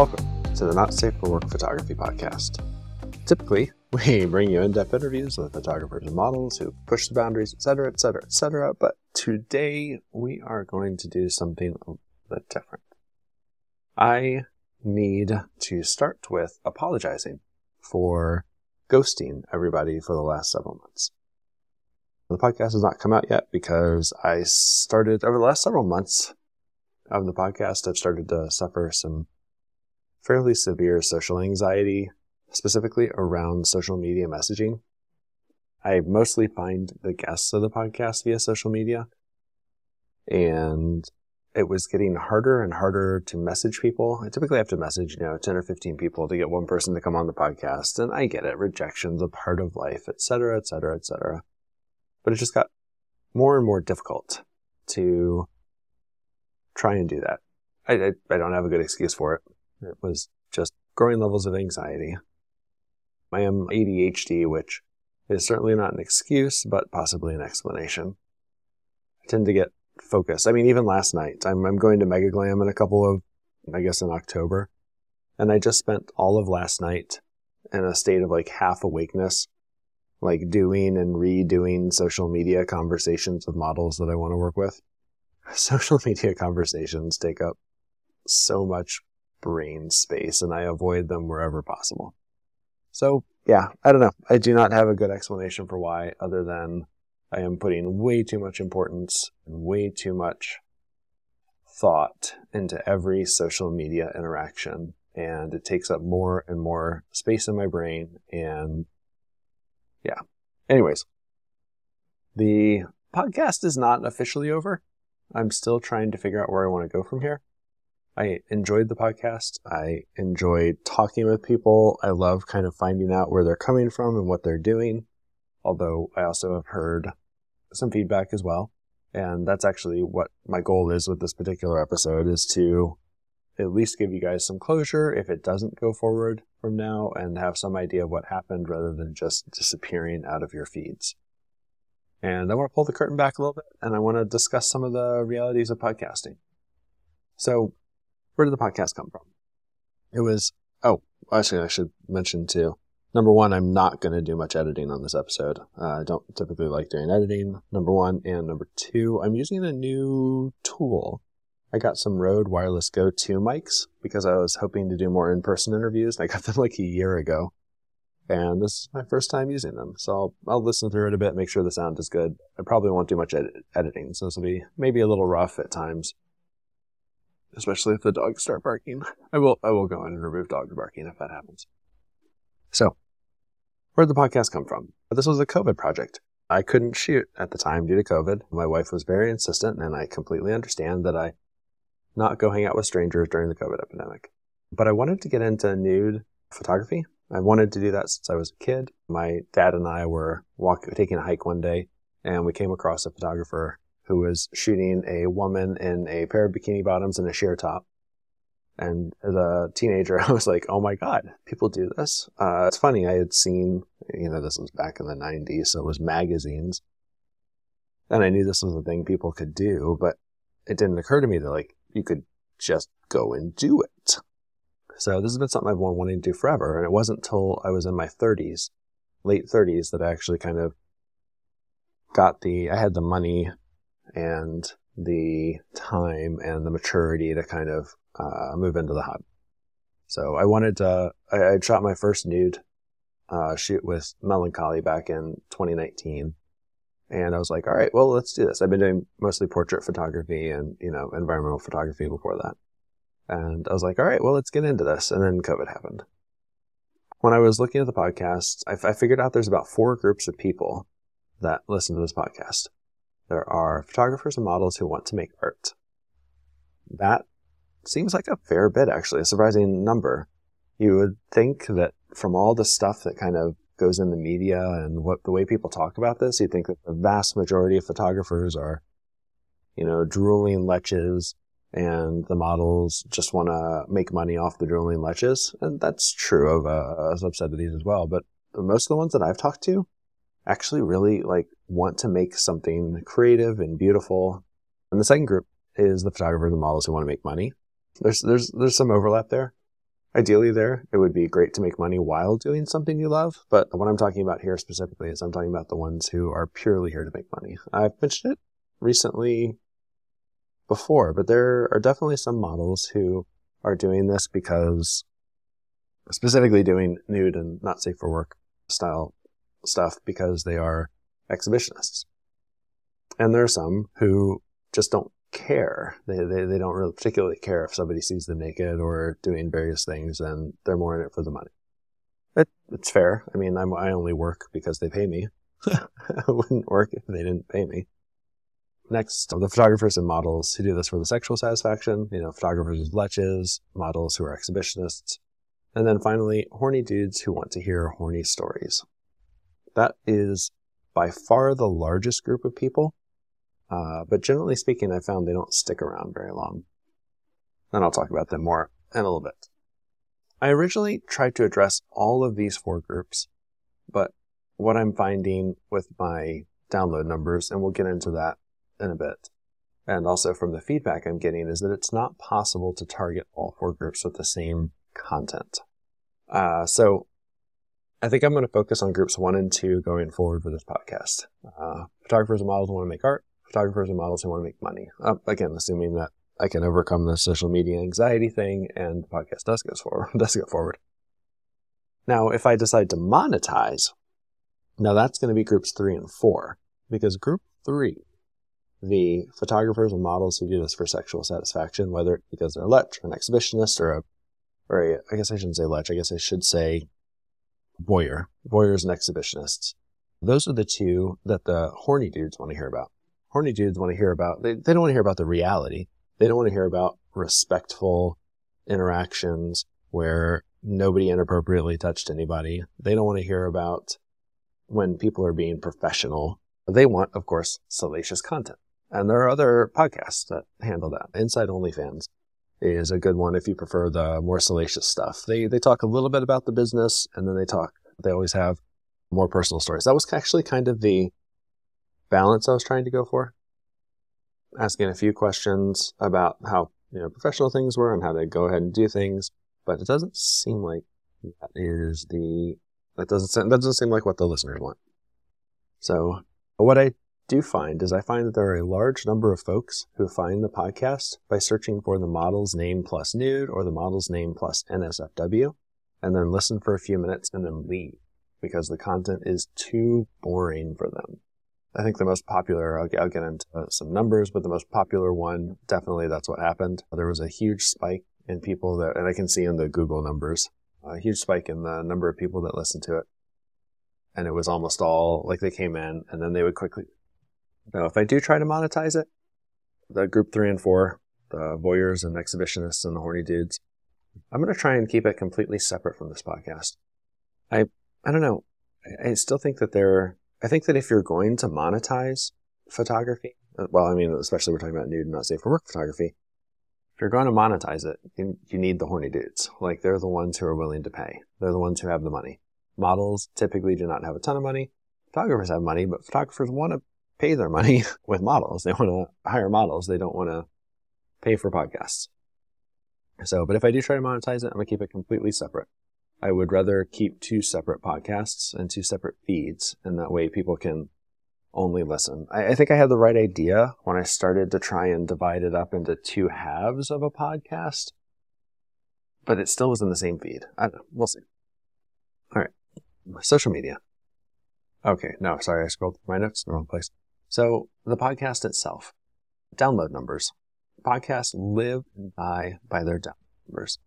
Welcome to the Not Safe for Work Photography Podcast. Typically, we bring you in depth interviews with photographers and models who push the boundaries, etc., etc., etc. But today, we are going to do something a little bit different. I need to start with apologizing for ghosting everybody for the last several months. The podcast has not come out yet because I started over the last several months of the podcast, I've started to suffer some fairly severe social anxiety, specifically around social media messaging. I mostly find the guests of the podcast via social media, and it was getting harder and harder to message people. I typically have to message, you know, 10 or 15 people to get one person to come on the podcast. And I get it. Rejection's a part of life, et cetera, et cetera, et cetera. But it just got more and more difficult to try and do that. I, I, I don't have a good excuse for it. It was just growing levels of anxiety. I am ADHD, which is certainly not an excuse, but possibly an explanation. I tend to get focused. I mean, even last night, I'm, I'm going to Mega Glam in a couple of, I guess in October. And I just spent all of last night in a state of like half awakeness, like doing and redoing social media conversations with models that I want to work with. Social media conversations take up so much brain space and I avoid them wherever possible. So yeah, I don't know. I do not have a good explanation for why other than I am putting way too much importance and way too much thought into every social media interaction and it takes up more and more space in my brain and yeah. Anyways, the podcast is not officially over. I'm still trying to figure out where I want to go from here. I enjoyed the podcast. I enjoyed talking with people. I love kind of finding out where they're coming from and what they're doing. Although I also have heard some feedback as well. And that's actually what my goal is with this particular episode is to at least give you guys some closure if it doesn't go forward from now and have some idea of what happened rather than just disappearing out of your feeds. And I want to pull the curtain back a little bit and I want to discuss some of the realities of podcasting. So, where did the podcast come from? It was, oh, actually, I should mention too. Number one, I'm not going to do much editing on this episode. Uh, I don't typically like doing editing, number one. And number two, I'm using a new tool. I got some Rode Wireless Go 2 mics because I was hoping to do more in person interviews. I got them like a year ago and this is my first time using them. So I'll, I'll listen through it a bit, make sure the sound is good. I probably won't do much ed- editing, so this will be maybe a little rough at times, especially if the dogs start barking. I will I will go in and remove dog barking if that happens. So, where did the podcast come from? This was a COVID project. I couldn't shoot at the time due to COVID. My wife was very insistent, and I completely understand that I not go hang out with strangers during the COVID epidemic. But I wanted to get into nude photography I wanted to do that since I was a kid. My dad and I were walking, taking a hike one day, and we came across a photographer who was shooting a woman in a pair of bikini bottoms and a sheer top. And as a teenager, I was like, oh my God, people do this. Uh, it's funny. I had seen, you know, this was back in the 90s, so it was magazines. And I knew this was a thing people could do, but it didn't occur to me that, like, you could just go and do it. So this has been something I've been wanting to do forever. And it wasn't until I was in my 30s, late 30s, that I actually kind of got the, I had the money and the time and the maturity to kind of uh, move into the hobby. So I wanted to, I, I shot my first nude uh, shoot with Melancholy back in 2019. And I was like, all right, well, let's do this. I've been doing mostly portrait photography and, you know, environmental photography before that. And I was like, all right, well, let's get into this. And then COVID happened. When I was looking at the podcast, I, I figured out there's about four groups of people that listen to this podcast. There are photographers and models who want to make art. That seems like a fair bit, actually, a surprising number. You would think that from all the stuff that kind of goes in the media and what the way people talk about this, you'd think that the vast majority of photographers are, you know, drooling leches and the models just want to make money off the drooling leches. And that's true of uh, a, a subset of these as well. But most of the ones that I've talked to actually really like want to make something creative and beautiful. And the second group is the photographers and models who want to make money. There's, there's, there's some overlap there. ideally there, it would be great to make money while doing something you love. But what I'm talking about here specifically is I'm talking about the ones who are purely here to make money. I've mentioned it recently before, but there are definitely some models who are doing this because specifically doing nude and not safe for work style stuff because they are exhibitionists. And there are some who just don't care. They, they, they don't really particularly care if somebody sees them naked or doing various things and they're more in it for the money. It, it's fair. I mean, I'm, I only work because they pay me. I wouldn't work if they didn't pay me. Next, the photographers and models who do this for the sexual satisfaction, you know, photographers with leches, models who are exhibitionists. And then finally, horny dudes who want to hear horny stories. That is by far the largest group of people uh, but generally speaking, I found they don't stick around very long. And I'll talk about them more in a little bit. I originally tried to address all of these four groups, but what I'm finding with my download numbers, and we'll get into that in a bit, and also from the feedback I'm getting, is that it's not possible to target all four groups with the same content. Uh, so I think I'm going to focus on groups one and two going forward for this podcast. Uh, photographers and models who want to make art, photographers and models who want to make money. Uh, again, assuming that I can overcome the social media anxiety thing and the podcast does go forward. does go forward. Now, if I decide to monetize, now that's going to be groups three and four because group three, the photographers and models who do this for sexual satisfaction, whether because they're lech, an exhibitionist, or a, or a, I guess I shouldn't say lech, I guess I should say voyeur, voyeurs and exhibitionists. Those are the two that the horny dudes want to hear about horny dudes want to hear about, they, they don't want to hear about the reality. They don't want to hear about respectful interactions where nobody inappropriately touched anybody. They don't want to hear about when people are being professional. They want, of course, salacious content. And there are other podcasts that handle that. Inside OnlyFans is a good one if you prefer the more salacious stuff. They they talk a little bit about the business and then they talk they always have more personal stories. That was actually kind of the balance I was trying to go for. Asking a few questions about how you know professional things were and how to go ahead and do things, but it doesn't seem like that is the that doesn't that doesn't seem like what the listeners want. So what I do find is I find that there are a large number of folks who find the podcast by searching for the model's name plus nude or the model's name plus NSFW, and then listen for a few minutes and then leave because the content is too boring for them. I think the most popular, I'll I'll get into uh, some numbers, but the most popular one, definitely that's what happened. There was a huge spike in people that, and I can see in the Google numbers, a huge spike in the number of people that listened to it. And it was almost all like they came in and then they would quickly, know, if I do try to monetize it, the group three and four, the voyeurs and exhibitionists and the horny dudes, I'm going to try and keep it completely separate from this podcast. I, I don't know. I, still think that they're, I think that if you're going to monetize photography, uh, well, I mean, especially we're talking about nude and not safe for work photography. If you're going to monetize it, you need the horny dudes. Like they're the ones who are willing to pay. They're the ones who have the money. Models typically do not have a ton of money. Photographers have money, but photographers want to pay their money with models. They want to hire models. They don't want to pay for podcasts. So, but if I do try to monetize it, I'm going to keep it completely separate. I would rather keep two separate podcasts and two separate feeds, and that way people can only listen. I, I, think I had the right idea when I started to try and divide it up into two halves of a podcast, but it still was in the same feed. I don't know. We'll see. All right. My social media. Okay. No, sorry. I scrolled my notes in the wrong place. So the podcast itself, download numbers. Podcasts live and die by their download numbers.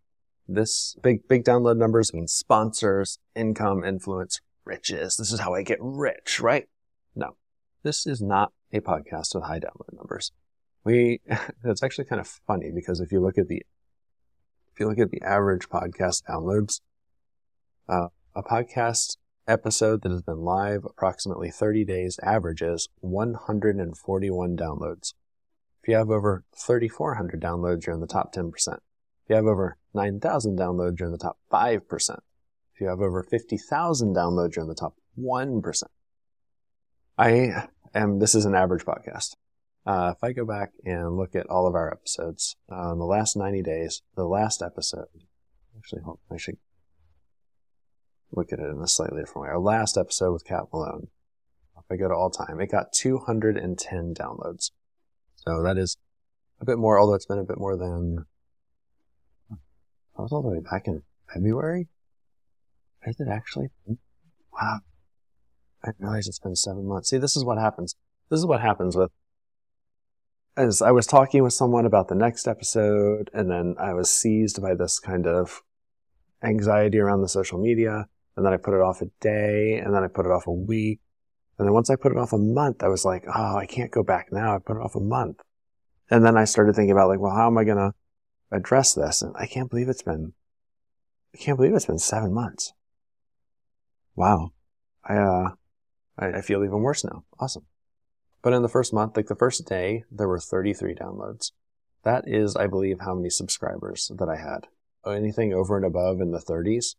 This big, big download numbers means sponsors, income, influence, riches. This is how I get rich, right? No, this is not a podcast with high download numbers. We, it's actually kind of funny because if you look at the, if you look at the average podcast downloads, uh, a podcast episode that has been live approximately 30 days averages 141 downloads. If you have over 3,400 downloads, you're in the top 10%. If you have over 9,000 downloads, you're in the top 5%. If you have over 50,000 downloads, you're in the top 1%. I am, this is an average podcast. Uh, if I go back and look at all of our episodes, uh, in the last 90 days, the last episode Actually, I should look at it in a slightly different way. Our last episode with Cat Malone, if I go to all time, it got 210 downloads. So that is a bit more, although it's been a bit more than, I was all the way back in February. Is it actually? Wow. I didn't realize it's been seven months. See, this is what happens. This is what happens with, as I was talking with someone about the next episode, and then I was seized by this kind of anxiety around the social media, and then I put it off a day, and then I put it off a week, and then once I put it off a month, I was like, oh, I can't go back now. I put it off a month. And then I started thinking about like, well, how am I going to address this? And I can't believe it's been, I can't believe it's been seven months. Wow. I, uh, I, I feel even worse now. Awesome. But in the first month, like the first day, there were 33 downloads. That is, I believe, how many subscribers that I had. Anything over and above in the 30s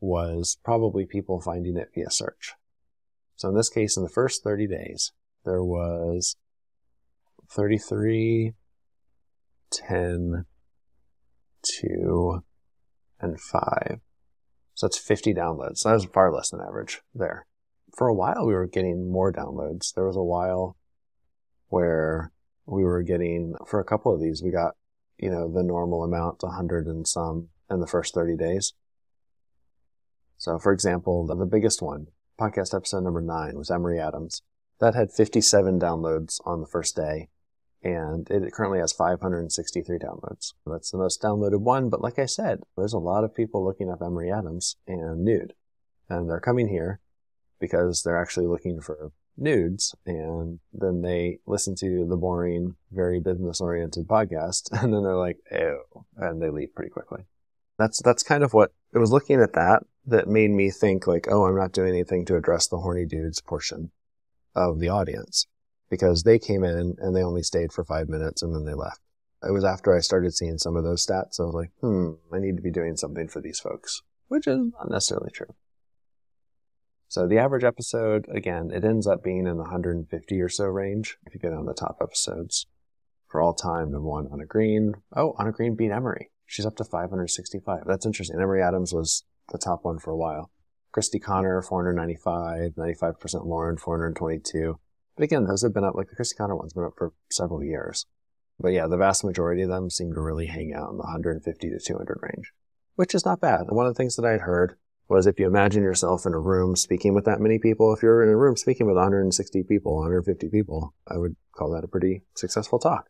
was probably people finding it via search. So in this case, in the first 30 days, there was 33, 10, 2, and 5. So that's 50 downloads. So that was far less than average there. For a while, we were getting more downloads. There was a while where we were getting, for a couple of these, we got, you know, the normal amount, 100 and some in the first 30 days. So, for example, the biggest one, podcast episode number nine, was Emery Adams. That had 57 downloads on the first day, and it currently has 563 downloads. That's the most downloaded one, but like I said, there's a lot of people looking up Emery Adams and nude, and they're coming here because they're actually looking for nudes, and then they listen to the boring, very business-oriented podcast, and then they're like, ew, and they leave pretty quickly. That's that's kind of what it was looking at that that made me think like, oh, I'm not doing anything to address the horny dudes portion of the audience because they came in and they only stayed for five minutes and then they left. It was after I started seeing some of those stats. I was like, hmm, I need to be doing something for these folks, which is not necessarily true. So the average episode, again, it ends up being in the 150 or so range if you get on the top episodes. For all time, number one, Anna Green. Oh, Anna Green beat Emery. She's up to 565. That's interesting. Emery Adams was the top one for a while. Christy Connor, 495, 95% Lauren, 422. But again, those have been up, like the Christy Connor one's been up for several years. But yeah, the vast majority of them seem to really hang out in the 150 to 200 range, which is not bad. one of the things that I had heard was if you imagine yourself in a room speaking with that many people, if you're in a room speaking with 160 people, 150 people, I would call that a pretty successful talk.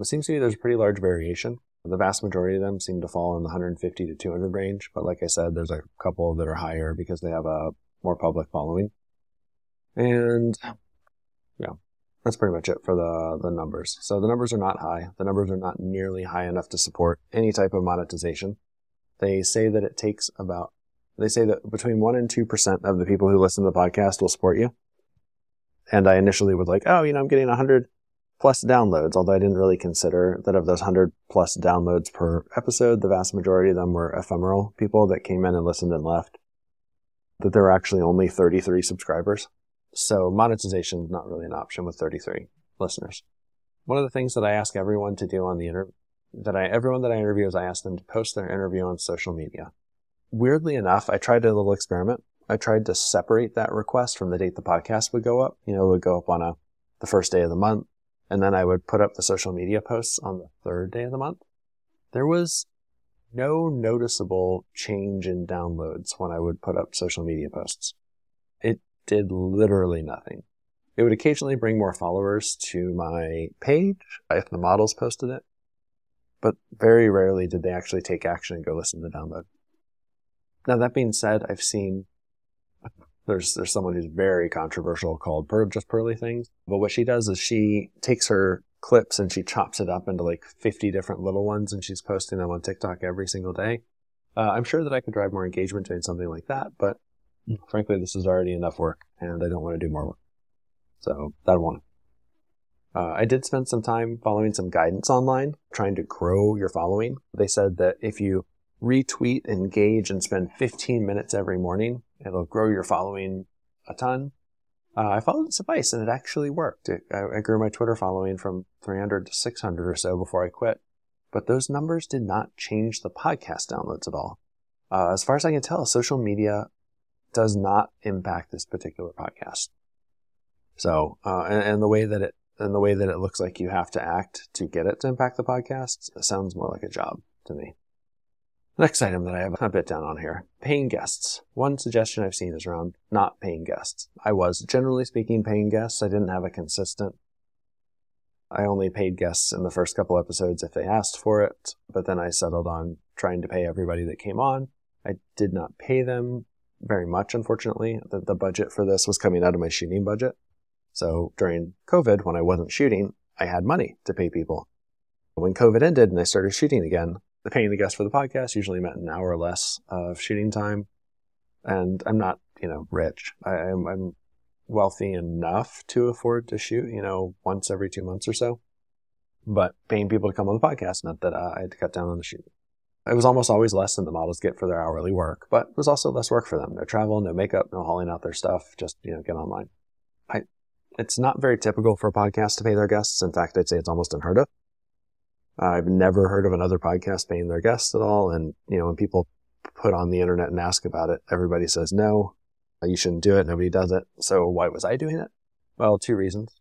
It seems to me there's a pretty large variation the vast majority of them seem to fall in the 150 to 200 range, but like I said, there's a couple that are higher because they have a more public following. And yeah, that's pretty much it for the, the numbers. So the numbers are not high. The numbers are not nearly high enough to support any type of monetization. They say that it takes about, they say that between 1% and 2% of the people who listen to the podcast will support you. And I initially was like, oh, you know, I'm getting 100 plus downloads, although I didn't really consider that of those 100 plus downloads per episode, the vast majority of them were ephemeral people that came in and listened and left. That there were actually only 33 subscribers. So monetization is not really an option with 33 listeners. One of the things that I ask everyone to do on the interview, that I, everyone that I interview is I ask them to post their interview on social media. Weirdly enough, I tried a little experiment. I tried to separate that request from the date the podcast would go up. You know, it would go up on a, the first day of the month and then I would put up the social media posts on the third day of the month. There was no noticeable change in downloads when I would put up social media posts. It did literally nothing. It would occasionally bring more followers to my page if the models posted it, but very rarely did they actually take action and go listen to the download. Now that being said, I've seen there's there's someone who's very controversial called per, just Pearly Things. But what she does is she takes her clips and she chops it up into like 50 different little ones and she's posting them on TikTok every single day. Uh, I'm sure that I could drive more engagement doing something like that, but frankly, this is already enough work and I don't want to do more work. So that one. Uh, I did spend some time following some guidance online, trying to grow your following. They said that if you retweet, engage, and spend 15 minutes every morning. It'll grow your following a ton. Uh, I followed this advice and it actually worked. It, I, I grew my Twitter following from 300 to 600 or so before I quit. But those numbers did not change the podcast downloads at all. Uh, as far as I can tell, social media does not impact this particular podcast. So, uh, and, and, the way that it, and the way that it looks like you have to act to get it to impact the podcast sounds more like a job to me. Next item that I have a bit down on here, paying guests. One suggestion I've seen is around not paying guests. I was generally speaking paying guests. I didn't have a consistent. I only paid guests in the first couple episodes if they asked for it, but then I settled on trying to pay everybody that came on. I did not pay them very much, unfortunately. The, the budget for this was coming out of my shooting budget. So during COVID, when I wasn't shooting, I had money to pay people. When COVID ended and I started shooting again, paying the guest for the podcast usually meant an hour or less of shooting time. And I'm not, you know, rich. I, am I'm wealthy enough to afford to shoot, you know, once every two months or so. But paying people to come on the podcast meant that uh, I had to cut down on the shooting. It was almost always less than the models get for their hourly work, but it was also less work for them. No travel, no makeup, no hauling out their stuff. Just, you know, get online. I, it's not very typical for a podcast to pay their guests. In fact, I'd say it's almost unheard of. I've never heard of another podcast paying their guests at all. And, you know, when people put on the internet and ask about it, everybody says, no, uh, you shouldn't do it. Nobody does it. So why was I doing it? Well, two reasons.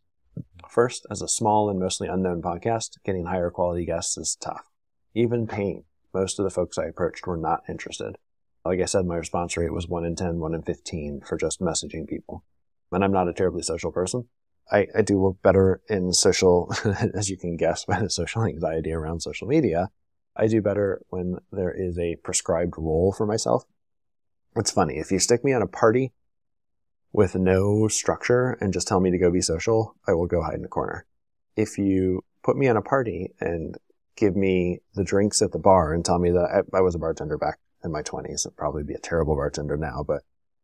First, as a small and mostly unknown podcast, getting higher quality guests is tough. Even paying. Most of the folks I approached were not interested. Like I said, my response rate was 1 in 10, 1 in 15 for just messaging people. And I'm not a terribly social person. I, I do look better in social, as you can guess by the social anxiety around social media. I do better when there is a prescribed role for myself. It's funny. If you stick me on a party with no structure and just tell me to go be social, I will go hide in a corner. If you put me on a party and give me the drinks at the bar and tell me that I, I was a bartender back in my 20s, I'd probably be a terrible bartender now, but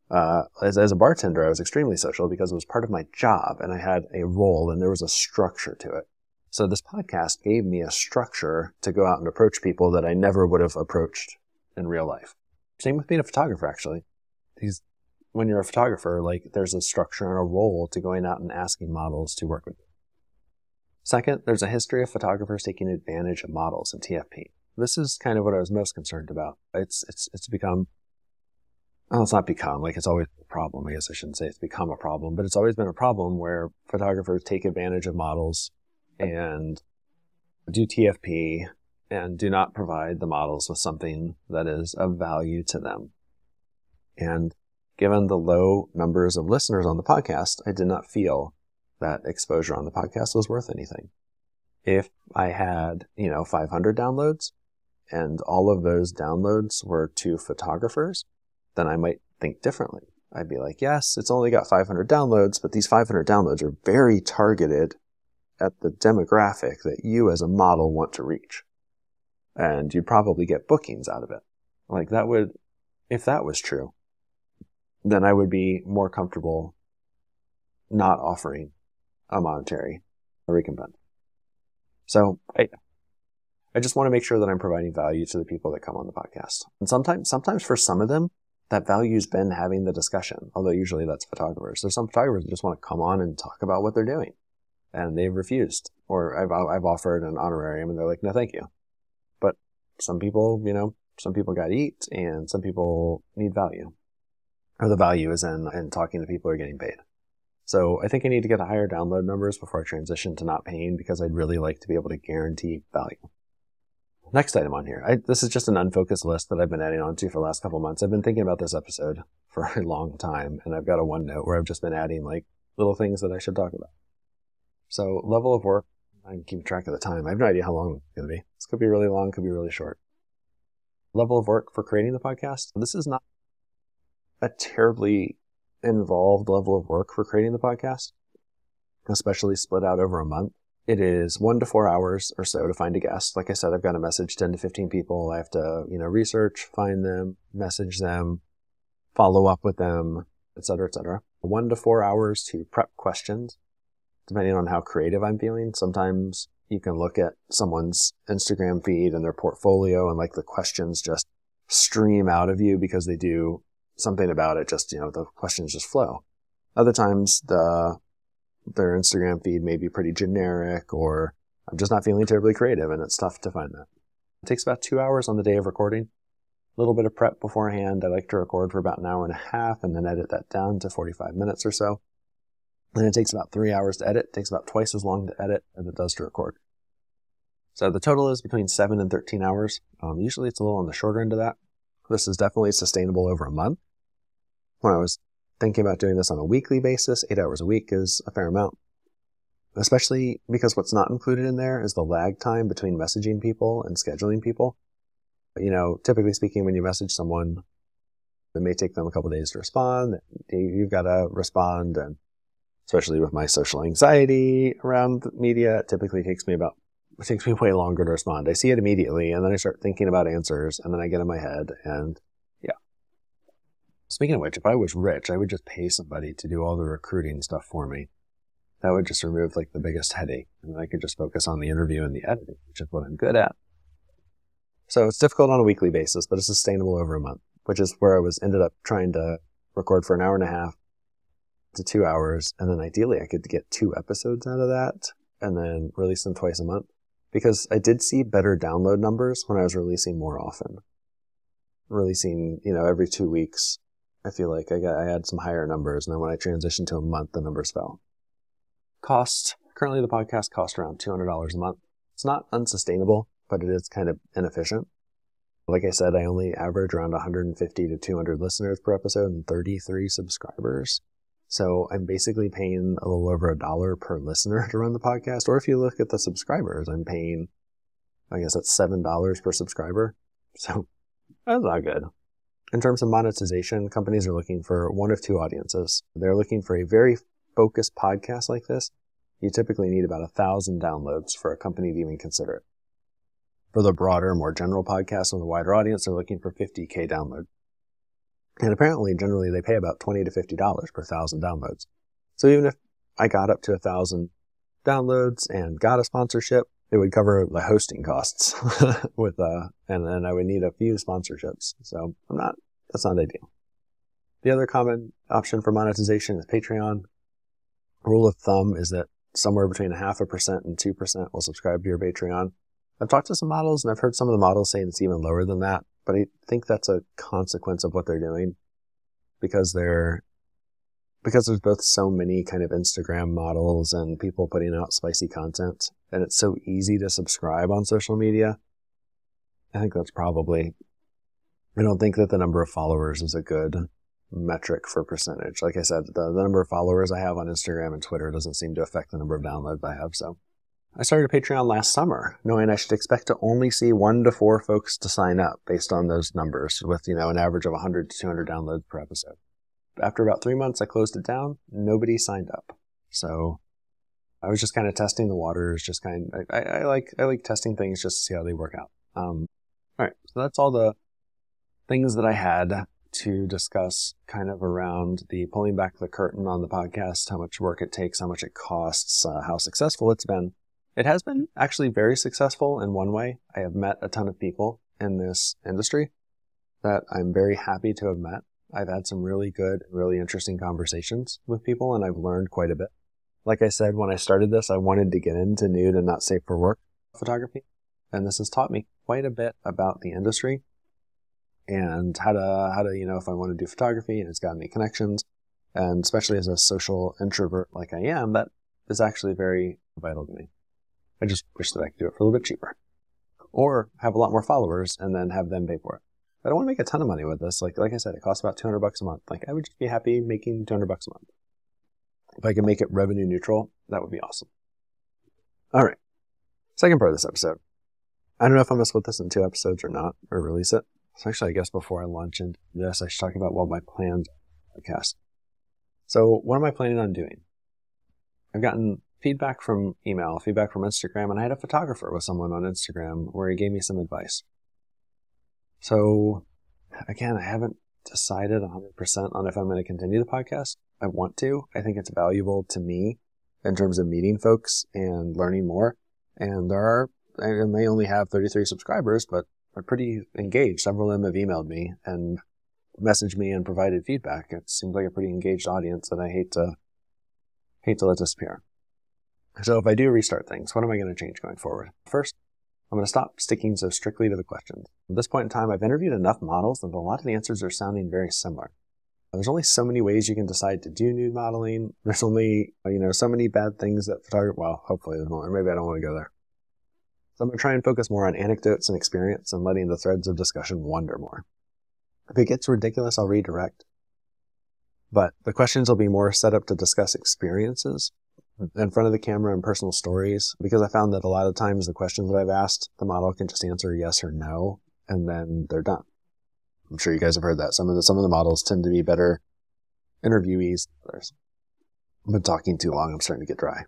uh, as, as a bartender, I was extremely social because it was part of my job and I had a role and there was a structure to it. So this podcast gave me a structure to go out and approach people that I never would have approached in real life. Same with being a photographer, actually. These, when you're a photographer, like there's a structure and a role to going out and asking models to work with you. Second, there's a history of photographers taking advantage of models in TFP. This is kind of what I was most concerned about. It's, it's, it's become well, it's not become like it's always a problem. I guess I shouldn't say it's become a problem, but it's always been a problem where photographers take advantage of models and do TFP and do not provide the models with something that is of value to them. And given the low numbers of listeners on the podcast, I did not feel that exposure on the podcast was worth anything. If I had, you know, 500 downloads and all of those downloads were to photographers, then I might think differently. I'd be like, yes, it's only got 500 downloads, but these 500 downloads are very targeted at the demographic that you as a model want to reach. And you'd probably get bookings out of it. Like that would, if that was true, then I would be more comfortable not offering a monetary recompense. So I, I just want to make sure that I'm providing value to the people that come on the podcast. And sometimes, sometimes for some of them, that value's been having the discussion, although usually that's photographers. There's some photographers that just want to come on and talk about what they're doing. And they've refused. Or I've, I've offered an honorarium and they're like, no, thank you. But some people, you know, some people got to eat and some people need value. Or the value is in, in talking to people who are getting paid. So I think I need to get higher download numbers before I transition to not paying because I'd really like to be able to guarantee value. Next item on here. I, this is just an unfocused list that I've been adding on to for the last couple months. I've been thinking about this episode for a long time, and I've got a OneNote where I've just been adding like little things that I should talk about. So level of work. I'm keeping track of the time. I have no idea how long it's going to be. This could be really long, could be really short. Level of work for creating the podcast. This is not a terribly involved level of work for creating the podcast, especially split out over a month. It is one to four hours or so to find a guest. Like I said, I've got to message 10 to 15 people. I have to, you know, research, find them, message them, follow up with them, et cetera, et cetera. One to four hours to prep questions, depending on how creative I'm feeling. Sometimes you can look at someone's Instagram feed and their portfolio and like the questions just stream out of you because they do something about it. Just, you know, the questions just flow. Other times the their Instagram feed may be pretty generic or I'm just not feeling terribly creative and it's tough to find that. It takes about two hours on the day of recording. A little bit of prep beforehand. I like to record for about an hour and a half and then edit that down to 45 minutes or so. And it takes about three hours to edit. It takes about twice as long to edit as it does to record. So the total is between seven and 13 hours. Um, usually it's a little on the shorter end of that. This is definitely sustainable over a month. When I was thinking about doing this on a weekly basis, eight hours a week is a fair amount. Especially because what's not included in there is the lag time between messaging people and scheduling people. You know, typically speaking, when you message someone, it may take them a couple days to respond. You've got to respond. And especially with my social anxiety around media, it typically takes me about, it takes me way longer to respond. I see it immediately and then I start thinking about answers and then I get in my head and. Speaking of which, if I was rich, I would just pay somebody to do all the recruiting stuff for me. That would just remove like the biggest headache and I could just focus on the interview and the editing, which is what I'm good at. So it's difficult on a weekly basis, but it's sustainable over a month, which is where I was ended up trying to record for an hour and a half to two hours. And then ideally I could get two episodes out of that and then release them twice a month because I did see better download numbers when I was releasing more often. Releasing, you know, every two weeks, I feel like I got, I had some higher numbers. And then when I transitioned to a month, the numbers fell. Cost, currently the podcast costs around $200 a month. It's not unsustainable but it is kind of inefficient. Like I said, I only average around 150 to 200 listeners per episode and 33 subscribers. So I'm basically paying a little over a dollar per listener to run the podcast. Or if you look at the subscribers, I'm paying, I guess that's $7 per subscriber. So that's not good. In terms of monetization, companies are looking for one of two audiences. They're looking for a very focused podcast like this. You typically need about a thousand downloads for a company to even consider it. For the broader, more general podcast with a wider audience, they're looking for 50k download. And apparently, generally, they pay about 20 to $50 per thousand downloads. So even if I got up to a thousand downloads and got a sponsorship, it would cover the hosting costs with, uh, and then I would need a few sponsorships. So I'm not, that's not ideal. The other common option for monetization is Patreon. Rule of thumb is that somewhere between a half a percent and 2% will subscribe to your Patreon. I've talked to some models and I've heard some of the models saying it's even lower than that, but I think that's a consequence of what they're doing because they're, because there's both so many kind of Instagram models and people putting out spicy content and it's so easy to subscribe on social media. I think that's probably, I don't think that the number of followers is a good metric for percentage. Like I said, the, the number of followers I have on Instagram and Twitter doesn't seem to affect the number of downloads I have. So I started a Patreon last summer, knowing I should expect to only see one to four folks to sign up based on those numbers, with you know an average of 100 to 200 downloads per episode. After about three months, I closed it down. Nobody signed up, so I was just kind of testing the waters. Just kind, of, I, I, like I like testing things just to see how they work out. Um, all right, so that's all the things that I had to discuss, kind of around the pulling back the curtain on the podcast, how much work it takes, how much it costs, uh, how successful it's been. It has been actually very successful in one way. I have met a ton of people in this industry that I'm very happy to have met. I've had some really good, really interesting conversations with people and I've learned quite a bit. Like I said, when I started this, I wanted to get into nude and not safe for work photography. And this has taught me quite a bit about the industry and how to, how to, you know, if I want to do photography and it's got any connections. And especially as a social introvert like I am, that is actually very vital to me. I just wish that I could do it for a little bit cheaper. Or have a lot more followers and then have them pay for it. I don't want to make a ton of money with this. Like, like I said, it costs about 200 bucks a month. Like, I would just be happy making 200 bucks a month. If I can make it revenue neutral, that would be awesome. All right. Second part of this episode. I don't know if I'm going to split this in two episodes or not, or release it. So actually, I guess before I launch into this, I should talk about what my plans podcast. So what am I planning on doing? I've gotten feedback from email, feedback from Instagram, and I had a photographer with someone on Instagram where he gave me some advice. So again, I haven't decided 100% on if I'm going to continue the podcast. I want to. I think it's valuable to me in terms of meeting folks and learning more. And there are, I may only have 33 subscribers, but are pretty engaged. Several of them have emailed me and messaged me and provided feedback. It seems like a pretty engaged audience that I hate to, hate to let disappear. So if I do restart things, what am I going to change going forward? First, I'm going to stop sticking so strictly to the questions. At this point in time, I've interviewed enough models that a lot of the answers are sounding very similar. There's only so many ways you can decide to do nude modeling. There's only, you know, so many bad things that photography, well, hopefully there's more. Maybe I don't want to go there. So I'm going to try and focus more on anecdotes and experience and letting the threads of discussion wander more. If it gets ridiculous, I'll redirect. But the questions will be more set up to discuss experiences in front of the camera and personal stories because I found that a lot of times the questions that I've asked, the model can just answer yes or no, and then they're done. I'm sure you guys have heard that. Some of the some of the models tend to be better interviewees others. I've been talking too long. I'm starting to get dry.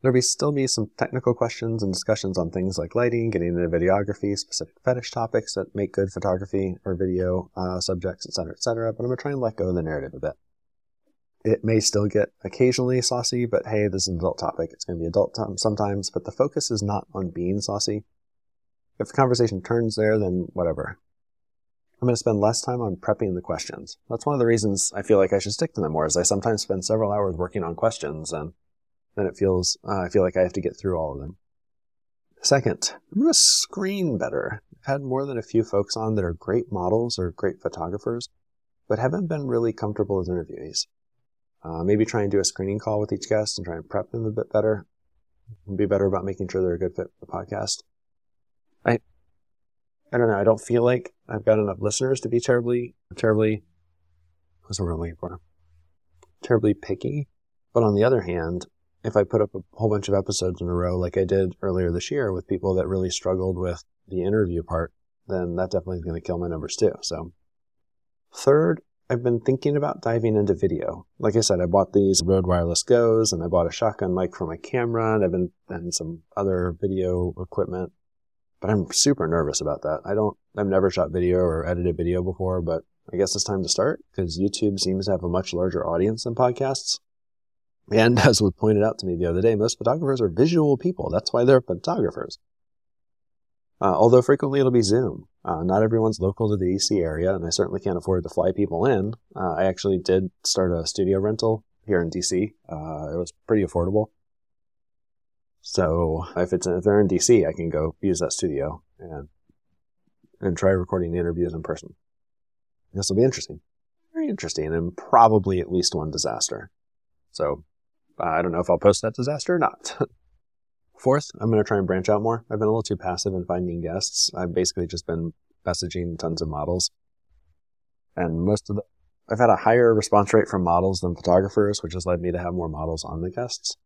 There'll be still be some technical questions and discussions on things like lighting, getting into videography, specific fetish topics that make good photography or video uh, subjects, etc., etc. But I'm gonna try and let go of the narrative a bit. It may still get occasionally saucy, but hey, this is an adult topic. It's gonna be adult time sometimes, but the focus is not on being saucy. If the conversation turns there, then whatever. I'm going to spend less time on prepping the questions. That's one of the reasons I feel like I should stick to them more, is I sometimes spend several hours working on questions and then it feels, uh, I feel like I have to get through all of them. Second, I'm going to screen better. I've had more than a few folks on that are great models or great photographers, but haven't been really comfortable as interviewees. Uh, maybe try and do a screening call with each guest and try and prep them a bit better. And be better about making sure they're a good fit for the podcast. I, I don't know. I don't feel like I've got enough listeners to be terribly, terribly, what's the word I'm looking for? Terribly picky. But on the other hand, if I put up a whole bunch of episodes in a row, like I did earlier this year with people that really struggled with the interview part, then that definitely is going to kill my numbers too. So, third, I've been thinking about diving into video. Like I said, I bought these Rode Wireless Go's and I bought a shotgun mic for my camera and I've been, and some other video equipment. But I'm super nervous about that. I don't, I've never shot video or edited video before, but I guess it's time to start because YouTube seems to have a much larger audience than podcasts. And as was pointed out to me the other day, most photographers are visual people. That's why they're photographers. Uh, although frequently it'll be Zoom. Uh, not everyone's local to the DC area, and I certainly can't afford to fly people in. Uh, I actually did start a studio rental here in DC. Uh, it was pretty affordable. So if it's if they're in DC, I can go use that studio and and try recording the interviews in person. This will be interesting, very interesting, and probably at least one disaster. So I don't know if I'll post that disaster or not. Fourth, I'm going to try and branch out more. I've been a little too passive in finding guests. I've basically just been messaging tons of models. And most of the, I've had a higher response rate from models than photographers, which has led me to have more models on the guests.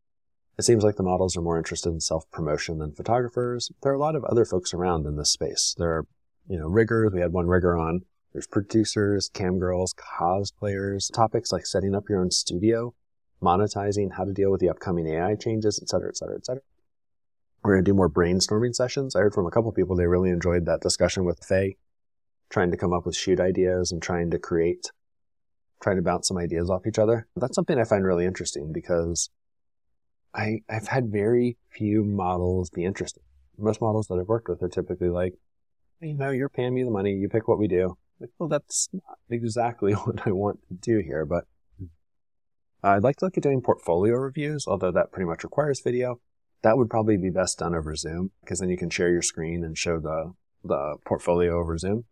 It seems like the models are more interested in self promotion than photographers. There are a lot of other folks around in this space. There are, you know, riggers. We had one rigger on. There's producers, cam girls, cosplayers, topics like setting up your own studio monetizing, how to deal with the upcoming AI changes, et cetera, et cetera, et cetera. We're going to do more brainstorming sessions. I heard from a couple people they really enjoyed that discussion with Faye, trying to come up with shoot ideas and trying to create, trying to bounce some ideas off each other. That's something I find really interesting because I, I've had very few models be interested. Most models that I've worked with are typically like, you know, you're paying me the money, you pick what we do. Like, well, that's not exactly what I want to do here, but uh, I'd like to look at doing portfolio reviews, although that pretty much requires video. That would probably be best done over Zoom because then you can share your screen and show the, the portfolio over Zoom.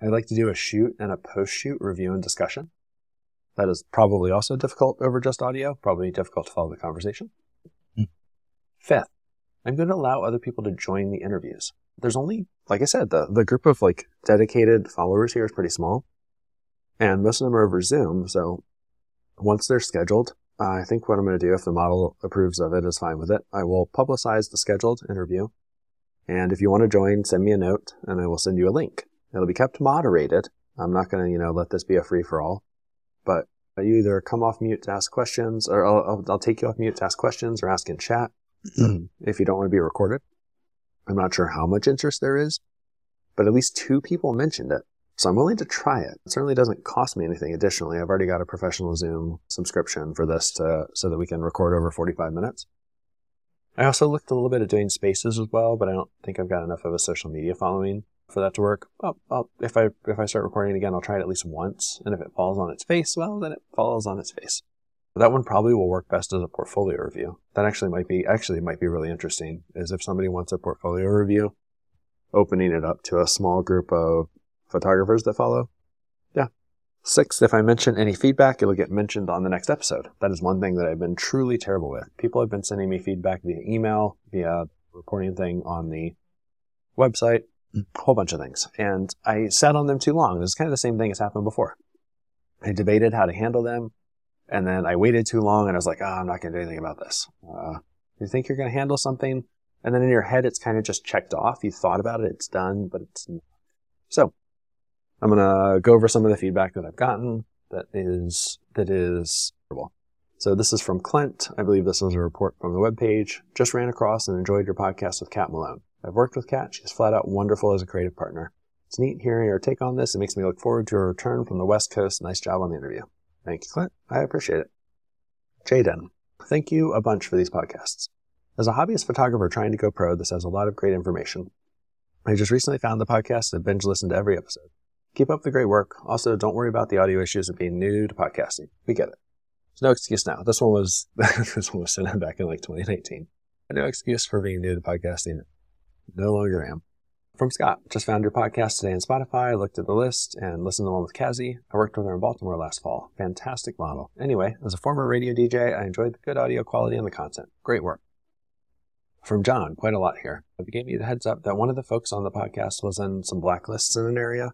I'd like to do a shoot and a post shoot review and discussion. That is probably also difficult over just audio, probably difficult to follow the conversation. Mm. Fifth, I'm going to allow other people to join the interviews. There's only, like I said, the, the group of like dedicated followers here is pretty small. And most of them are over Zoom. So once they're scheduled, I think what I'm going to do, if the model approves of it, is fine with it. I will publicize the scheduled interview. And if you want to join, send me a note and I will send you a link. It'll be kept moderated. I'm not going to, you know, let this be a free for all, but you either come off mute to ask questions or I'll, I'll, I'll take you off mute to ask questions or ask in chat mm-hmm. if you don't want to be recorded. I'm not sure how much interest there is, but at least two people mentioned it. So I'm willing to try it. It certainly doesn't cost me anything additionally. I've already got a professional Zoom subscription for this to, so that we can record over 45 minutes. I also looked a little bit at doing spaces as well, but I don't think I've got enough of a social media following for that to work. Well, I'll, if I if I start recording again, I'll try it at least once, and if it falls on its face, well, then it falls on its face. That one probably will work best as a portfolio review. That actually might be actually might be really interesting. Is if somebody wants a portfolio review, opening it up to a small group of photographers that follow. Yeah. Sixth, if I mention any feedback, it'll get mentioned on the next episode. That is one thing that I've been truly terrible with. People have been sending me feedback via email, via reporting thing on the website, a whole bunch of things. And I sat on them too long. It's kind of the same thing as happened before. I debated how to handle them, and then I waited too long, and I was like, oh, I'm not going to do anything about this. Uh, you think you're going to handle something, and then in your head, it's kind of just checked off. You thought about it, it's done, but it's. So I'm to go over some of the feedback that I've gotten that is, that is, so this is from Clint. I believe this was a report from the webpage. Just ran across and enjoyed your podcast with Kat Malone. I've worked with Kat. She's flat out wonderful as a creative partner. It's neat hearing her take on this. It makes me look forward to her return from the West Coast. Nice job on the interview. Thank you, Clint. I appreciate it. Jaden, thank you a bunch for these podcasts. As a hobbyist photographer trying to go pro, this has a lot of great information. I just recently found the podcast and binge listened to every episode. Keep up the great work. Also, don't worry about the audio issues of being new to podcasting. We get it. There's no excuse now. This one was this one was sent out back in like 2019. No excuse for being new to podcasting. No longer am. From Scott, just found your podcast today on Spotify. Looked at the list and listened to the one with Kazi. I worked with her in Baltimore last fall. Fantastic model. Anyway, as a former radio DJ, I enjoyed the good audio quality and the content. Great work. From John, quite a lot here. He gave me the heads up that one of the folks on the podcast was in some blacklists in an area.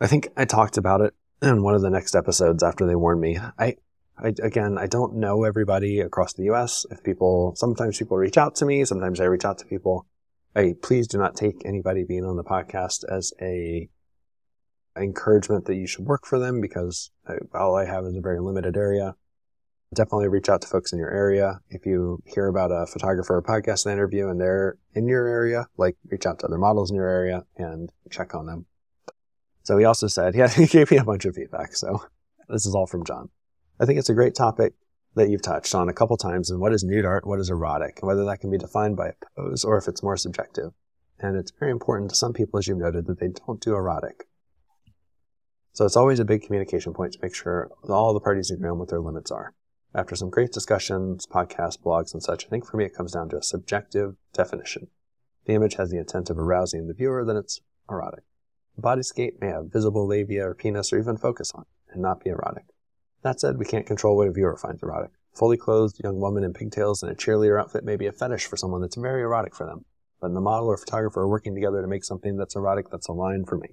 I think I talked about it in one of the next episodes after they warned me. I, I again, I don't know everybody across the U.S. If people, sometimes people reach out to me, sometimes I reach out to people hey, please do not take anybody being on the podcast as a encouragement that you should work for them because all I have is a very limited area. Definitely reach out to folks in your area. If you hear about a photographer or podcast interview and they're in your area, like reach out to other models in your area and check on them. So he also said, yeah, he gave me a bunch of feedback. So this is all from John. I think it's a great topic that you've touched on a couple times and what is nude art, what is erotic, and whether that can be defined by a pose or if it's more subjective. And it's very important to some people, as you've noted, that they don't do erotic. So it's always a big communication point to make sure all the parties agree on what their limits are. After some great discussions, podcasts, blogs, and such, I think for me it comes down to a subjective definition. the image has the intent of arousing the viewer, then it's erotic. The bodyscape may have visible labia or penis or even focus on and not be erotic. That said, we can't control what a viewer finds erotic. Fully clothed young woman in pigtails and a cheerleader outfit may be a fetish for someone that's very erotic for them. But the model or photographer are working together to make something that's erotic that's a line for me.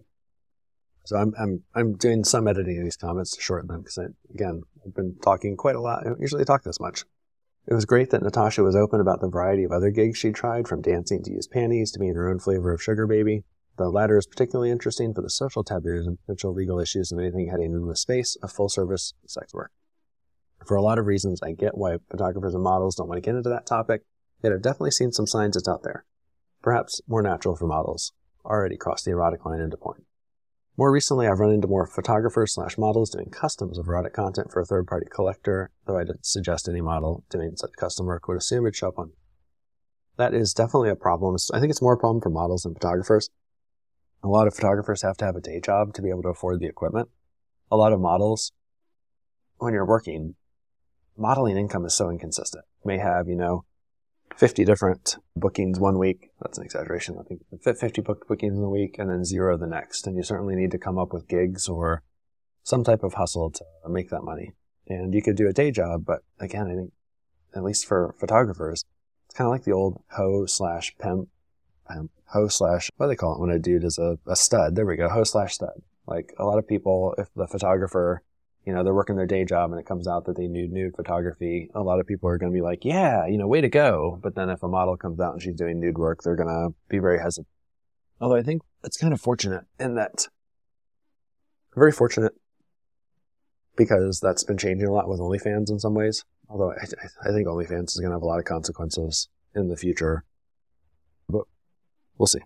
So I'm, I'm, I'm doing some editing of these comments to shorten them because, again, I've been talking quite a lot. I don't usually talk this much. It was great that Natasha was open about the variety of other gigs she tried, from dancing to use panties to being her own flavor of sugar baby. The latter is particularly interesting for the social taboos and potential legal issues of anything heading into the space of full service sex work. For a lot of reasons, I get why photographers and models don't want to get into that topic, yet I've definitely seen some signs it's out there. Perhaps more natural for models, already crossed the erotic line into porn. More recently, I've run into more photographers slash models doing customs of erotic content for a third party collector, though I didn't suggest any model doing such custom work would assume it'd show up on. That is definitely a problem. I think it's more a problem for models than photographers. A lot of photographers have to have a day job to be able to afford the equipment. A lot of models, when you're working, modeling income is so inconsistent. You may have, you know, 50 different bookings one week. That's an exaggeration. I think 50 booked bookings in a week and then zero the next. And you certainly need to come up with gigs or some type of hustle to make that money. And you could do a day job, but again, I think at least for photographers, it's kind of like the old hoe slash pimp um, slash what do they call it when a dude is a, a stud? There we go, hoe slash stud. Like a lot of people, if the photographer, you know, they're working their day job and it comes out that they nude nude photography, a lot of people are going to be like, yeah, you know, way to go. But then if a model comes out and she's doing nude work, they're going to be very hesitant. Although I think it's kind of fortunate in that, very fortunate because that's been changing a lot with OnlyFans in some ways. Although I, I think OnlyFans is going to have a lot of consequences in the future We'll see.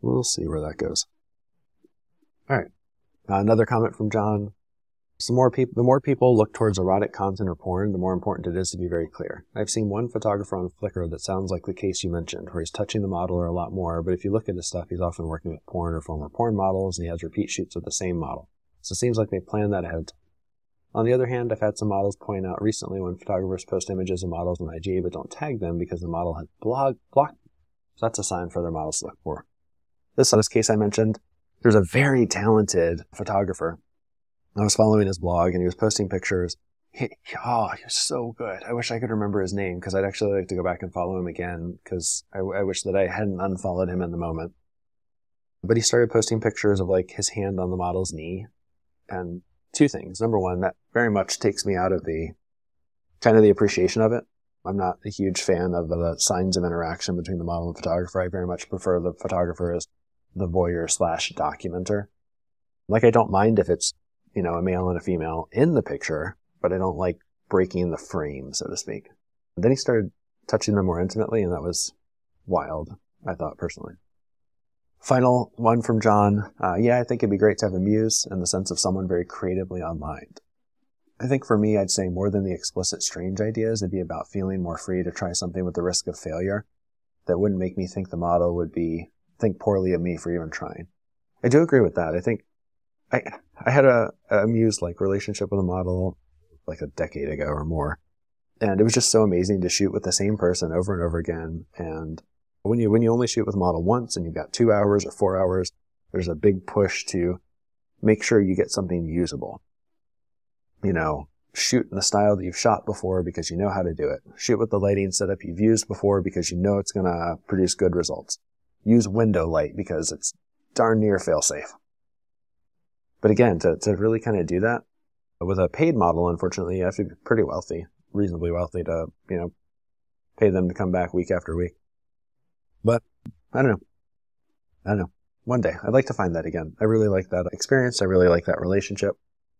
We'll see where that goes. All right. Uh, another comment from John. Some more people, the more people look towards erotic content or porn, the more important it is to be very clear. I've seen one photographer on Flickr that sounds like the case you mentioned, where he's touching the model or a lot more, but if you look at his stuff, he's often working with porn or former porn models, and he has repeat shoots of the same model. So it seems like they plan that ahead On the other hand, I've had some models point out recently when photographers post images of models on IG but don't tag them because the model has blog blocked. So that's a sign for their models to look for. This, this case I mentioned, there's a very talented photographer. I was following his blog and he was posting pictures. He, oh, he was so good. I wish I could remember his name because I'd actually like to go back and follow him again because I, I wish that I hadn't unfollowed him in the moment. But he started posting pictures of like his hand on the model's knee and two things. Number one, that very much takes me out of the kind of the appreciation of it. I'm not a huge fan of the signs of interaction between the model and photographer. I very much prefer the photographer as the voyeur slash documenter. Like I don't mind if it's, you know, a male and a female in the picture, but I don't like breaking the frame, so to speak. And then he started touching them more intimately, and that was wild, I thought personally. Final one from John. Uh, yeah, I think it'd be great to have a muse in the sense of someone very creatively online. I think for me, I'd say more than the explicit strange ideas, it'd be about feeling more free to try something with the risk of failure that wouldn't make me think the model would be think poorly of me for even trying. I do agree with that. I think I I had a, a muse like relationship with a model like a decade ago or more. And it was just so amazing to shoot with the same person over and over again. And when you when you only shoot with a model once and you've got two hours or four hours, there's a big push to make sure you get something usable. You know, shoot in the style that you've shot before because you know how to do it. Shoot with the lighting setup you've used before because you know it's going to produce good results use window light because it's darn near fail safe. But again, to, to really kind of do that with a paid model, unfortunately, you have to be pretty wealthy, reasonably wealthy to, you know, pay them to come back week after week. But I don't know. I don't know. One day I'd like to find that again. I really like that experience. I really like that relationship.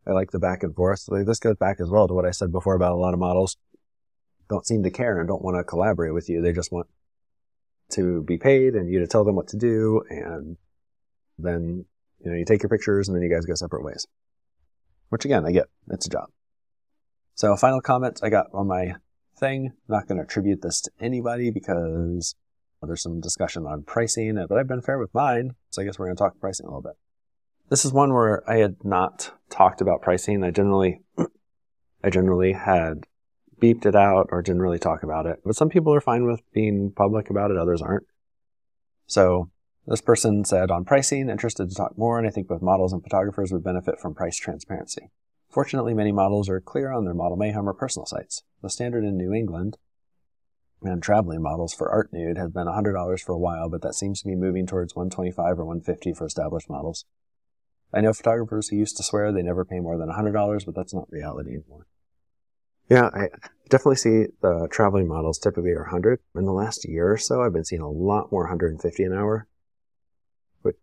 I like the back and forth. This goes back as well to what I said before about a lot of models don't seem to care and don't want to collaborate with you. They just want to be paid and you to tell them what to do. And then, you know, you take your pictures and then you guys go separate ways. Which again, I get. It's a job. So final comment I got on my thing. I'm not going to attribute this to anybody because there's some discussion on pricing, but I've been fair with mine. So I guess we're going to talk pricing a little bit. This is one where I had not talked about pricing. I generally, I generally had beeped it out or didn't really talk about it. But some people are fine with being public about it, others aren't. So this person said on pricing, interested to talk more, and I think both models and photographers would benefit from price transparency. Fortunately, many models are clear on their Model Mayhem or personal sites. The standard in New England and traveling models for art nude has been $100 for a while, but that seems to be moving towards 125 or 150 for established models. I know photographers who used to swear they never pay more than $100, but that's not reality anymore. Yeah, I definitely see the traveling models typically are 100. In the last year or so, I've been seeing a lot more 150 an hour, which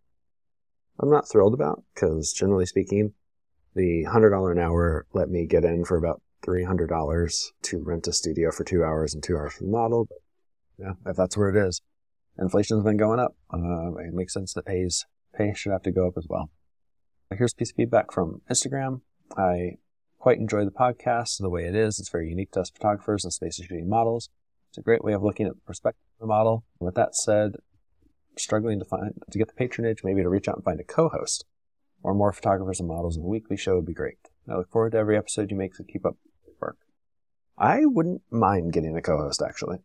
I'm not thrilled about because generally speaking, the $100 an hour let me get in for about $300 to rent a studio for two hours and two hours for the model. But yeah, if that's where it is. Inflation's been going up. Uh, it makes sense that pays, pay should have to go up as well. Here's a piece of feedback from Instagram. I quite enjoy the podcast the way it is. It's very unique to us photographers and space shooting models. It's a great way of looking at the perspective of the model. With that said, struggling to find to get the patronage, maybe to reach out and find a co-host or more photographers and models in the weekly show would be great. I look forward to every episode you make, so keep up the work. I wouldn't mind getting a co-host actually.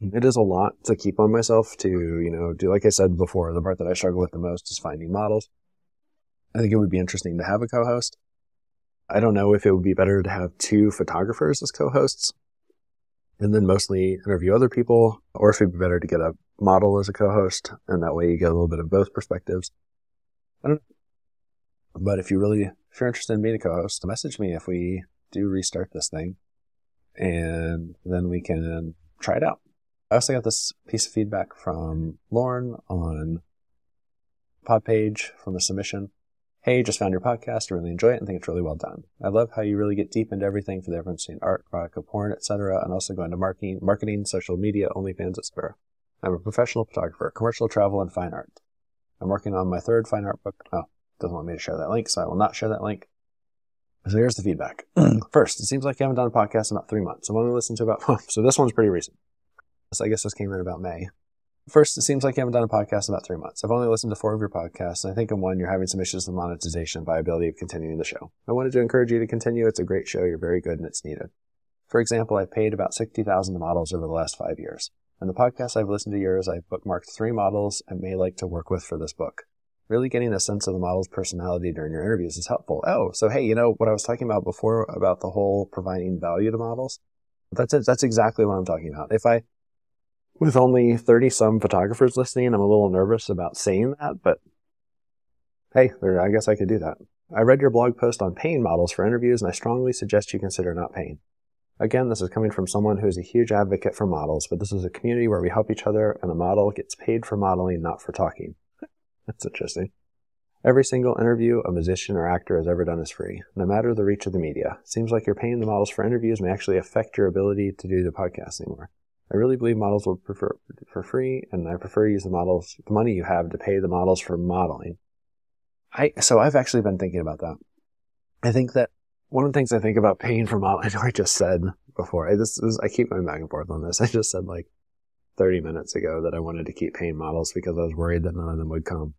Hmm. It is a lot to keep on myself to, you know, do like I said before, the part that I struggle with the most is finding models. I think it would be interesting to have a co-host. I don't know if it would be better to have two photographers as co-hosts and then mostly interview other people, or if it'd be better to get a model as a co-host, and that way you get a little bit of both perspectives. I don't know. But if you really, if you're interested in being a co-host, message me if we do restart this thing, and then we can try it out. I also got this piece of feedback from Lauren on pod page from the submission. Hey, just found your podcast. I really enjoy it and think it's really well done. I love how you really get deep into everything for the difference between art, product, erotica, porn, etc., and also go into marketing, marketing, social media, OnlyFans, etc. I'm a professional photographer, commercial travel, and fine art. I'm working on my third fine art book. Oh, doesn't want me to share that link, so I will not share that link. So here's the feedback. First, it seems like you haven't done a podcast in about three months. I've only listened to about, so this one's pretty recent. So I guess this came in about May. First, it seems like you haven't done a podcast in about three months. I've only listened to four of your podcasts, and I think in one you're having some issues with monetization and viability of continuing the show. I wanted to encourage you to continue. It's a great show. You're very good and it's needed. For example, I've paid about 60,000 models over the last five years. In the podcast I've listened to yours, I've bookmarked three models I may like to work with for this book. Really getting a sense of the model's personality during your interviews is helpful. Oh, so hey, you know what I was talking about before about the whole providing value to models? That's it. That's exactly what I'm talking about. If I with only 30 some photographers listening, I'm a little nervous about saying that, but hey, I guess I could do that. I read your blog post on paying models for interviews, and I strongly suggest you consider not paying. Again, this is coming from someone who is a huge advocate for models, but this is a community where we help each other, and the model gets paid for modeling, not for talking. That's interesting. Every single interview a musician or actor has ever done is free, no matter the reach of the media. Seems like you're paying the models for interviews may actually affect your ability to do the podcast anymore. I really believe models will prefer for free, and I prefer to use the models, the money you have to pay the models for modeling. I so I've actually been thinking about that. I think that one of the things I think about paying for modeling, I know I just said before. I this I keep going back and forth on this. I just said like 30 minutes ago that I wanted to keep paying models because I was worried that none of them would come.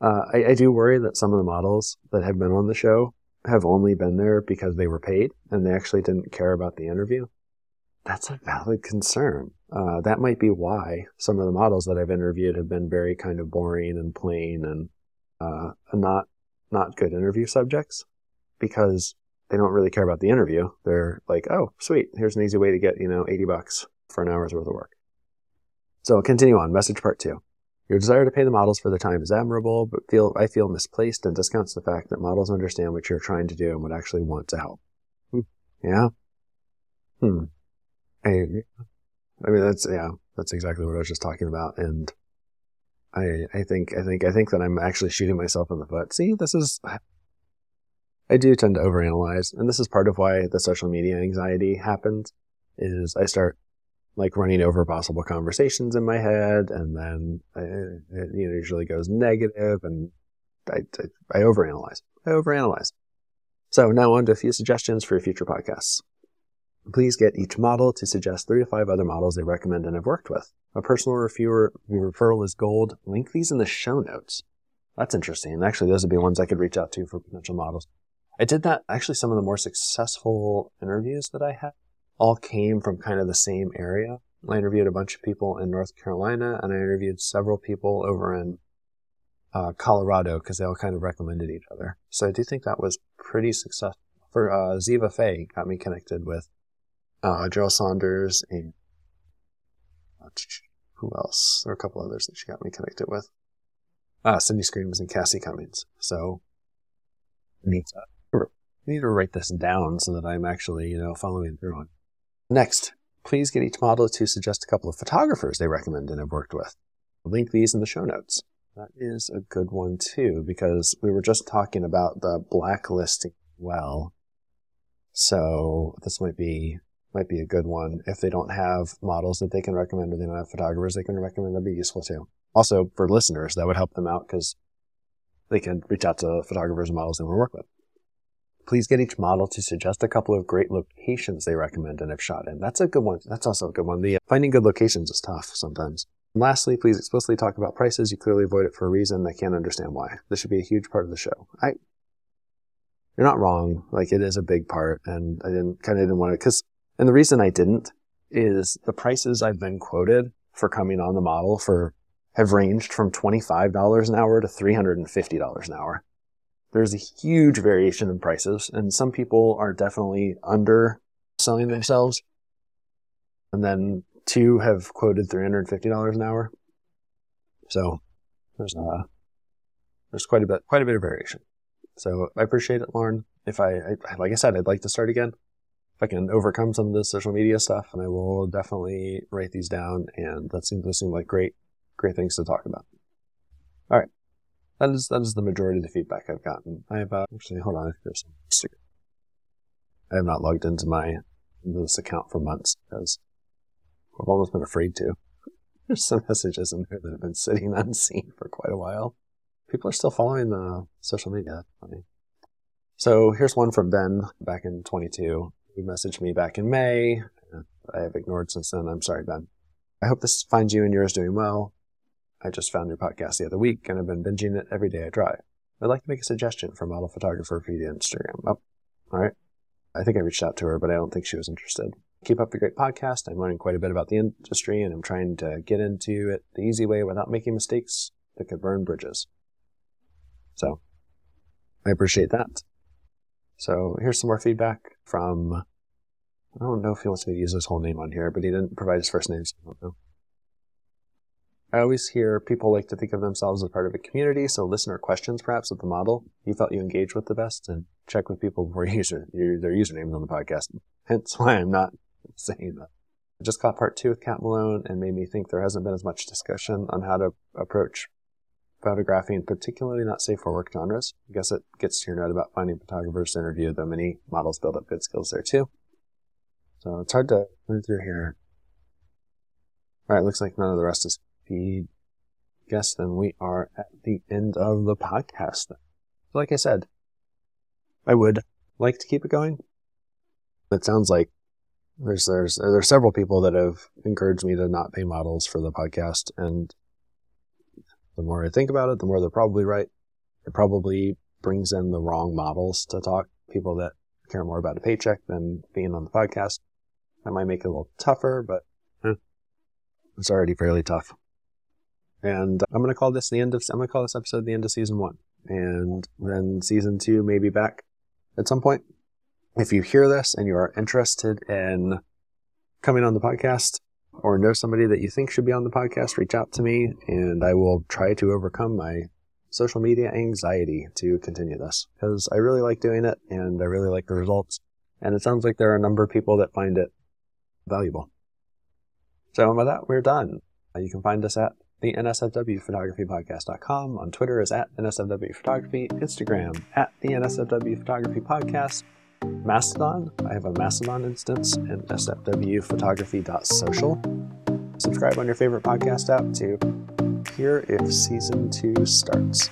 Uh, I, I do worry that some of the models that have been on the show have only been there because they were paid and they actually didn't care about the interview that's a valid concern. Uh, that might be why some of the models that I've interviewed have been very kind of boring and plain and uh, not not good interview subjects because they don't really care about the interview. They're like, oh, sweet, here's an easy way to get you know 80 bucks for an hour's worth of work. So continue on. Message part two. Your desire to pay the models for their time is admirable, but feel I feel misplaced and discounts the fact that models understand what you're trying to do and would actually want to help. Hmm. Yeah. Hmm. I, I mean, that's, yeah, that's exactly what I was just talking about. And I, I think, I think, I think that I'm actually shooting myself in the foot. See, this is, I do tend to overanalyze. And this is part of why the social media anxiety happens is I start like running over possible conversations in my head. And then I, it you know, usually goes negative and I, I, I overanalyze. I overanalyze. So now on to a few suggestions for future podcasts. Please get each model to suggest three to five other models they recommend and have worked with. A personal reviewer referral is gold. Link these in the show notes. That's interesting. Actually, those would be ones I could reach out to for potential models. I did that. Actually, some of the more successful interviews that I had all came from kind of the same area. I interviewed a bunch of people in North Carolina and I interviewed several people over in uh, Colorado because they all kind of recommended each other. So I do think that was pretty successful. For uh, Ziva Faye got me connected with uh, Joe Saunders, and uh, who else? There are a couple others that she got me connected with. Ah, Cindy Screams and Cassie Cummings. So, I need to, I need to write this down so that I'm actually, you know, following through on. Next, please get each model to suggest a couple of photographers they recommend and have worked with. I'll link these in the show notes. That is a good one too, because we were just talking about the blacklisting well. So this might be might be a good one. If they don't have models that they can recommend or they don't have photographers they can recommend, that'd be useful too. Also for listeners, that would help them out because they can reach out to photographers and models they want to work with. Please get each model to suggest a couple of great locations they recommend and have shot in. That's a good one. That's also a good one. The uh, finding good locations is tough sometimes. And lastly, please explicitly talk about prices. You clearly avoid it for a reason. I can't understand why. This should be a huge part of the show. I, you're not wrong. Like it is a big part, and I didn't kind of didn't want to because and the reason I didn't is the prices I've been quoted for coming on the model for have ranged from $25 an hour to $350 an hour. There's a huge variation in prices and some people are definitely under selling themselves. And then two have quoted $350 an hour. So there's uh, there's quite a bit, quite a bit of variation. So I appreciate it, Lauren. If I, I like I said, I'd like to start again if I can overcome some of this social media stuff, and I will definitely write these down. And that seems to seem like great, great things to talk about. All right, that is that is the majority of the feedback I've gotten. I have uh, actually hold on, there's some. I have not logged into my into this account for months because I've almost been afraid to. There's some messages in there that have been sitting unseen for quite a while. People are still following the social media. So here's one from Ben back in 22. He messaged me back in May. I have ignored since then. I'm sorry, Ben. I hope this finds you and yours doing well. I just found your podcast the other week and I've been binging it every day I drive. I'd like to make a suggestion for model photographer for the Instagram. Oh, all right. I think I reached out to her, but I don't think she was interested. Keep up the great podcast. I'm learning quite a bit about the industry and I'm trying to get into it the easy way without making mistakes that could burn bridges. So I appreciate that. So here's some more feedback from, I don't know if he wants me to use his whole name on here, but he didn't provide his first name, so I don't know. I always hear people like to think of themselves as part of a community, so listener questions perhaps with the model you felt you engaged with the best and check with people before you use their, their usernames on the podcast. Hence why I'm not saying that. I just got part two with Kat Malone and made me think there hasn't been as much discussion on how to approach photography and particularly not safe for work genres. I guess it gets to your note about finding photographers to interview, though many models build up good skills there too. So it's hard to move through here. Alright, looks like none of the rest is feed. Guess then we are at the end of the podcast. Like I said, I would like to keep it going. It sounds like there's there's there's several people that have encouraged me to not pay models for the podcast, and the more I think about it, the more they're probably right. It probably brings in the wrong models to talk, people that care more about a paycheck than being on the podcast. That might make it a little tougher, but eh, it's already fairly tough. And I'm going to call this the end of, I'm going to call this episode the end of season one. And then season two may be back at some point. If you hear this and you are interested in coming on the podcast, or know somebody that you think should be on the podcast, reach out to me and I will try to overcome my social media anxiety to continue this because I really like doing it and I really like the results. And it sounds like there are a number of people that find it valuable. So with that, we're done. You can find us at the NSFW Photography Podcast.com. On Twitter is at NSFW Photography, Instagram at the NSFW Photography Podcast. Mastodon. I have a Mastodon instance nsfwphotography.social. Subscribe on your favorite podcast app to hear if season two starts.